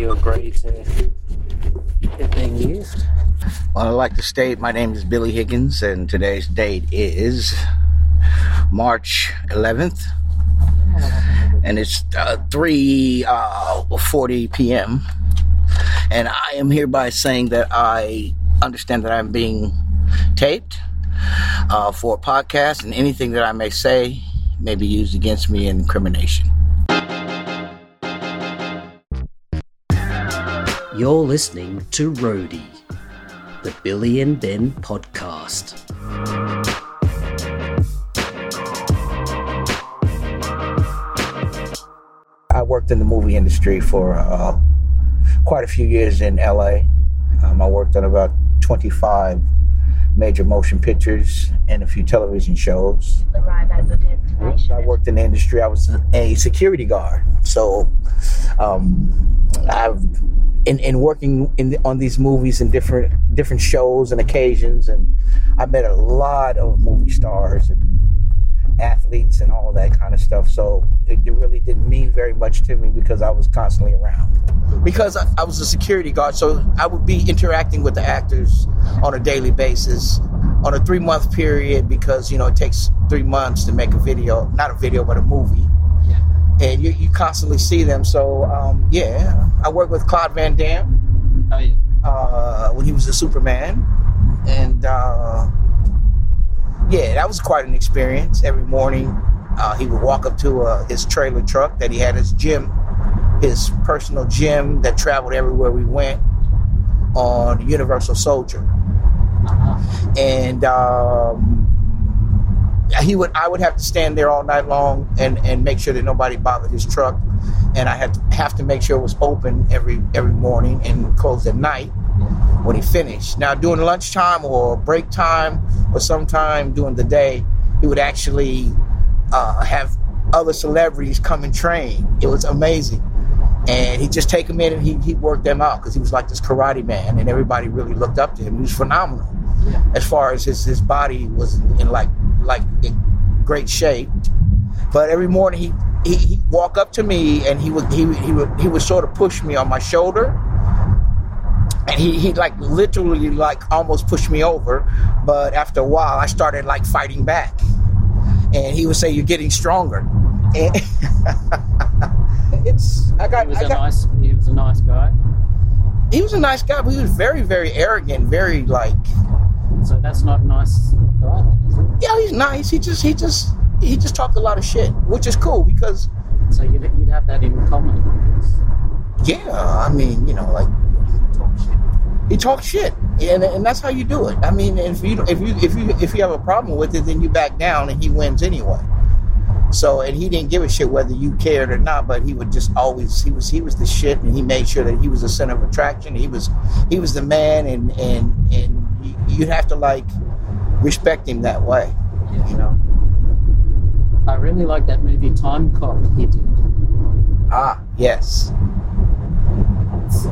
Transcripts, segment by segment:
you agree to it being used? Well, I'd like to state my name is Billy Higgins, and today's date is March 11th, and it's uh, 3 uh, 40 p.m. And I am hereby saying that I understand that I'm being taped uh, for a podcast, and anything that I may say may be used against me in incrimination. You're listening to Roadie, the Billy and Ben podcast. I worked in the movie industry for uh, quite a few years in LA. Um, I worked on about 25 major motion pictures and a few television shows. arrive at the destination. I worked in the industry. I was a security guard. So um, I've in, in working in on these movies and different different shows and occasions, and I met a lot of movie stars and athletes and all that kind of stuff. So it, it really didn't mean very much to me because I was constantly around. Because I, I was a security guard, so I would be interacting with the actors on a daily basis on a three month period because you know it takes three months to make a video, not a video but a movie. And you, you constantly see them. So um, yeah, I worked with Claude Van Damme Oh, yeah. uh, when he was a Superman, and uh, yeah, that was quite an experience. Every morning, uh, he would walk up to uh, his trailer truck that he had his gym, his personal gym that traveled everywhere we went on Universal Soldier, Uh-huh. and um, he would I would have to stand there all night long and, and make sure that nobody bothered his truck, and I had to have to make sure it was open every every morning and closed at night when he finished. Now, during lunchtime or break time, or sometime during the day, he would actually uh, have other celebrities come and train. It was amazing. And he'd just take them in and he, he'd work them out because he was like this karate man, and everybody really looked up to him. He was phenomenal as far as his, his body was in like like in great shape. But every morning he he he'd walk up to me and he would he would- he would he would sort of push me on my shoulder and he he like literally like almost pushed me over but after a while i started like fighting back and he would say you're getting stronger and it's i got, He was I a got nice. He was a nice guy. he was a nice guy but he was very very arrogant very like So that's not nice guy, then, is it? yeah he's nice. He just he just he just talked a lot of shit which is cool because So you'd, you'd have that in common. yeah i mean you know like he talks shit. And, and that's how you do it. I mean if you if you if you if you have a problem with it then you back down and he wins anyway. So and he didn't give a shit whether you cared or not but he would just always he was he was the shit and he made sure that he was the center of attraction. He was he was the man and and and you'd have to like respect him that way you know I really like that movie Time Cop he did. ah yes It's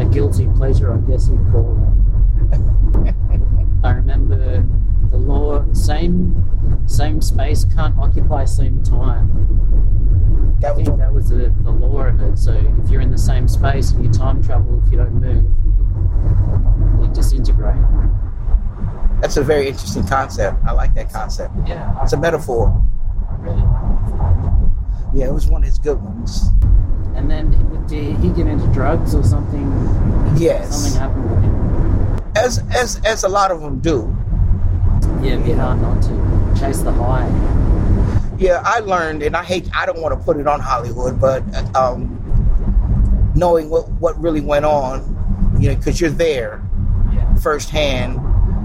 a guilty pleasure, I guess you'd call it. I remember the law same same space can't occupy same time. I that was think that was the, the law of it. So if you're in the same space and you time travel, if you don't move, disintegrate. that's a very interesting concept i like that concept Yeah, it's a metaphor really yeah it was one of his good ones. And then did he get into drugs or something? yes Something happened with him. as as as a lot of them do Yeah, be hard not to chase the high. yeah i learned and i hate i don't want to put it on hollywood but um knowing what what really went on you know because you're there. Firsthand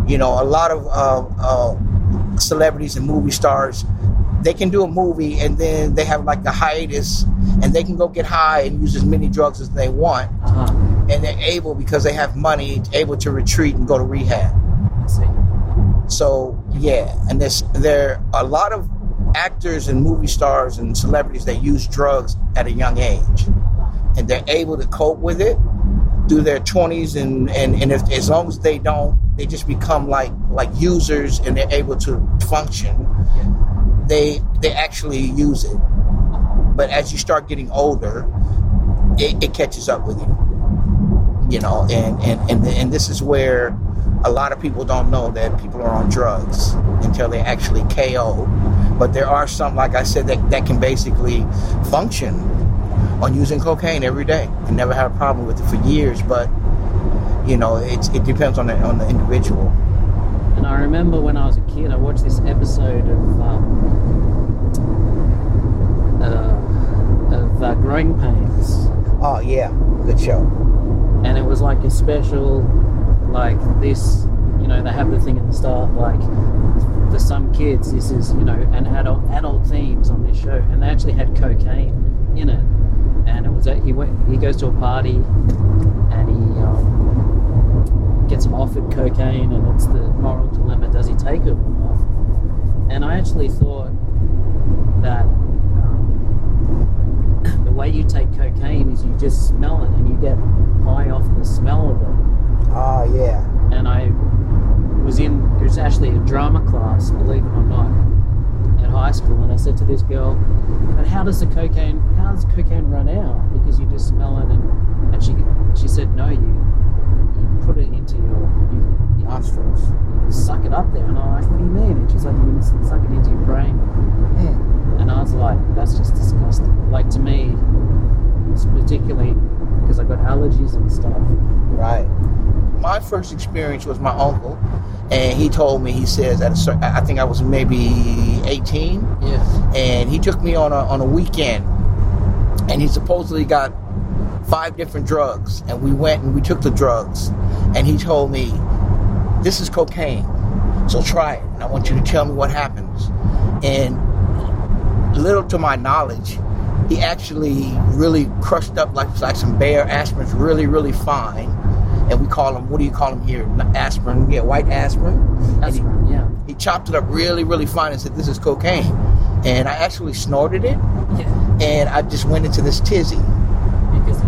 you know a lot of uh, uh, celebrities and movie stars they can do a movie and then they have like a hiatus and they can go get high and use as many drugs as they want Uh-huh. and they're able because they have money able to retreat and go to rehab. So yeah, and there's there are a lot of actors and movie stars and celebrities that use drugs at a young age, and they're able to cope with it through their twenties, and and and if as long as they don't, they just become like like users, and they're able to function. They they actually use it, but as you start getting older, it, it catches up with you. You know, and, and, and, and this is where a lot of people don't know that people are on drugs until they actually KO. But there are some, like I said, that, that can basically function on using cocaine every day and never had a problem with it for years. But you know, it's, it depends on the on the individual. And I remember when I was a kid, I watched this episode of um, uh, of uh, Growing Pains, Oh yeah, good show. and it was like a special, like this. You know, they have the thing at the start, like for some kids, this is you know an adult adult themes on this show, and they actually had cocaine in it. And it was a, he went he goes to a party, and he um, gets offered cocaine, and it's the moral dilemma: does he take it or not? And I actually thought that um, the way you take cocaine is you just smell it, and you get high off the smell of it Oh yeah. and I was in it was actually a drama class, believe it or not, high school, and I said to this girl, "But how does the cocaine? How does cocaine run out? Because you just smell it." And and she she said, "No, you you put it into your you, you Nostrils. suck it up there." And I'm like, "What do you mean?" And she's like, "You suck it into your brain." Mm. And I was like, "That's just disgusting." Like to me, particularly because I got allergies and stuff. Right. My first experience was my uncle, and he told me he says at a cer I think I was maybe 18, Yeah. and he took me on a on a weekend, and he supposedly got five different drugs, and we went and we took the drugs, and he told me, "This is cocaine, so try it, and I want you to tell me what happens." And little to my knowledge, he actually really crushed up like like some Bayer aspirins, really really fine, and we call them what do you call them here? Aspirin, yeah, white aspirin. That's he- Yeah. he chopped it up really, really fine and said, This is cocaine. And I actually snorted it Yeah. and I just went into this tizzy. Because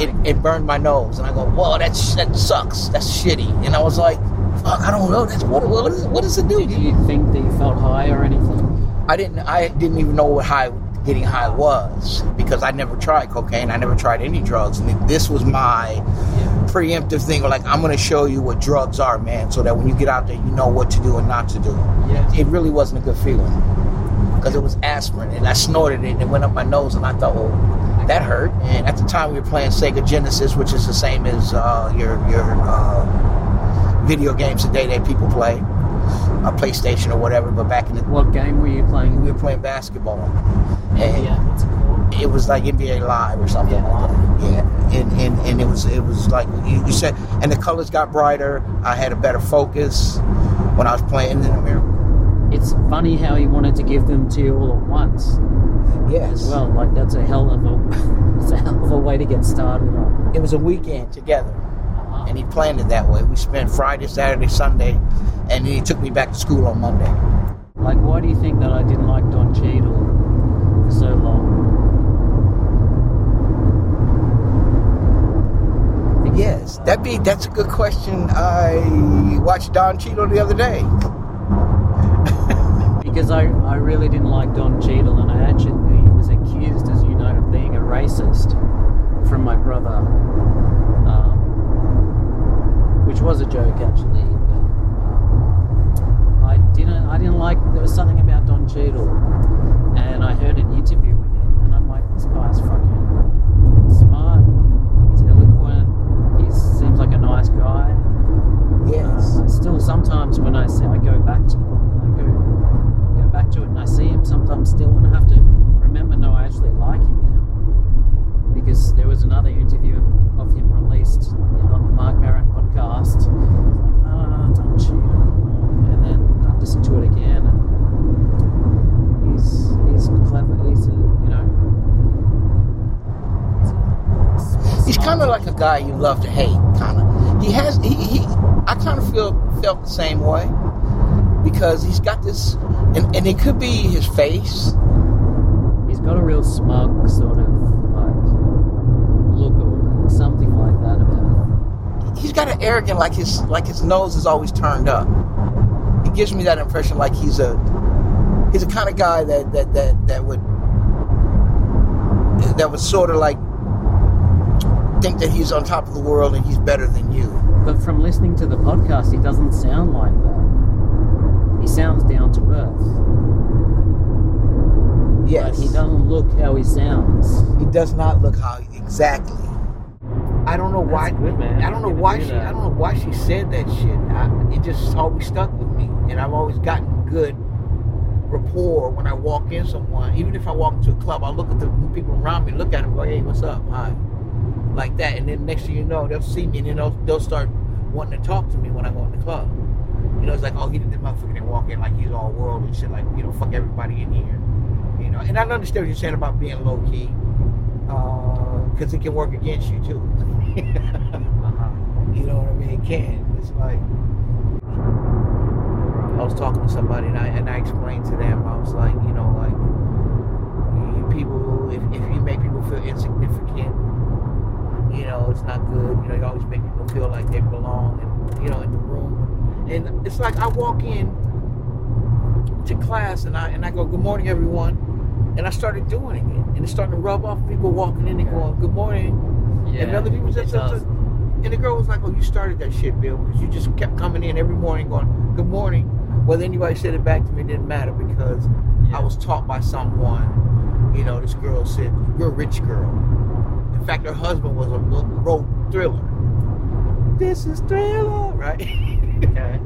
it, It, it burned my nose. And I go, Whoa, that's, that sucks. That's shitty. And I was like, Fuck, I don't know. That's what, what, is, what does it do? Did you think that you felt high or anything? I didn't I didn't even know what high getting high was because I never tried cocaine. I never tried any drugs. And this was my preemptive thing. Like, I'm going to show you what drugs are, man, so that when you get out there, you know what to do and not to do. Yeah. it really wasn't a good feeling because it was aspirin and I snorted it and it went up my nose and I thought, well, that hurt. And at the time we were playing Sega Genesis, which is the same as uh, your your uh, video games today that people play, a PlayStation or whatever. But back in the What game were you playing? we were playing basketball, and Yeah, what's it called? it was like NBA Live or something Yeah, like that. Yeah, and, and and it was it was like you, you said, and the colors got brighter. I had a better focus when I was playing in the mirror. It's funny how he wanted to give them to you all at once Yes. as well. Like that's a hell of a, it's a hell of a way to get started on. it was a weekend together. And he planned it that way. We spent Friday, Saturday, Sunday, and he took me back to school on Monday. Like, why do you think that I didn't like Don Cheadle for so long? Yes, that be that's a good question. I watched Don Cheadle the other day. Because I, I really didn't like Don Cheadle, and I actually was accused, as you know, of being a racist from my brother, which was a joke actually. But um, I didn't I didn't like there was something about Don Cheadle, and I heard an interview with him, and I'm like, this guy's fucking smart. He's eloquent. He seems like a nice guy. Yes. Uh, still sometimes when I see I go back to it, I go go back to it and I see him sometimes still and I have to remember no I actually like him now. Because there was another interview of him released you know, on the Marc Maron podcast. It's like, ah, don't cheat. And then I listened to it again and he's he's clever, he's a you know he's a He's kind of smart- like a guy you love to hate. Kind of. He has. He. he I kind of feel felt the same way because he's got this, and, and it could be his face. He's got a real smug sort of like look or something like that about him. He's got an arrogant, like his like his nose is always turned up. He gives me that impression, like he's a he's the kind of guy that that that that would that would sort of like think that he's on top of the world and he's better than you. But from listening to the podcast, he doesn't sound like that. He sounds down to earth. Yes. But he doesn't look how he sounds. He does not look how exactly. I don't know why. That's good, man. I don't know why she. that. I don't know why she said that shit. I, it just always stuck with me, and I've always gotten good rapport when I walk in someone. Even if I walk into a club, I look at the people around me, look at them, go, "Hey, what's up? Hi," like that, and then next thing you know, they'll see me, and then they'll, they'll start wanting to talk to me when I go in the club. You know, it's like, oh, he did this motherfucker didn't walk in like he's all world and shit, like you know, fuck everybody in here. You know, and I understand what you're saying about being low key, because uh, it can work against you too. You know what I mean? It can. It's like I was talking to somebody and I and I explained to them. I was like, you know, like people, if, if you make people feel insignificant, you know, it's not good. You know, you always make people feel like they belong, and you know, in the room. And it's like I walk in to class and I and I go, "Good morning, everyone," and I started doing it, and it's starting to rub off. People walking in and going, "Good morning," Yeah. and other people just, just, and the girl was like, "Oh, you started that shit, Bill, because you just kept coming in every morning going, good morning.' Whether anybody said it back to me didn't matter because Yeah. I was taught by someone. You know, this girl said, "You're a rich girl." In fact, her husband was a ro- road thriller. This is thriller, right? Okay.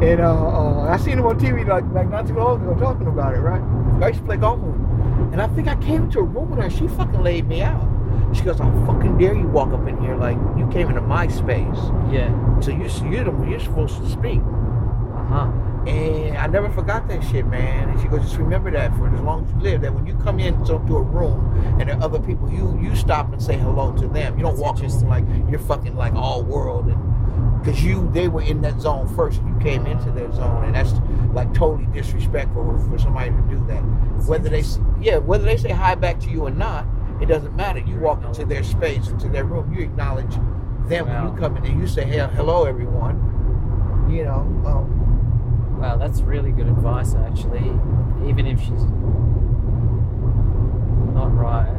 And uh, uh, I seen him on TV like, like not too long ago talking about it, right? I used to play golf with him. And I think I came into a room with her and she fucking laid me out. She goes, How fucking dare you walk up in here like you came into my space. Yeah. So you, you're, the, you're supposed to speak. Uh huh. And I never forgot that shit, man. And she goes, just remember that for as long as you live. That when you come in to, to a room and there are other people, you you stop and say hello to them. You don't That's walk in like you're fucking like all world and because you they were in that zone first. You came into their zone, and that's like totally disrespectful for somebody to do that. whether they yeah whether they say hi back to you or not, it doesn't matter. You walk into their space, into their room. You acknowledge them when you come in, and you say hey, hello everyone. You know. Um, Wow, that's really good advice, actually. Even if she's not right,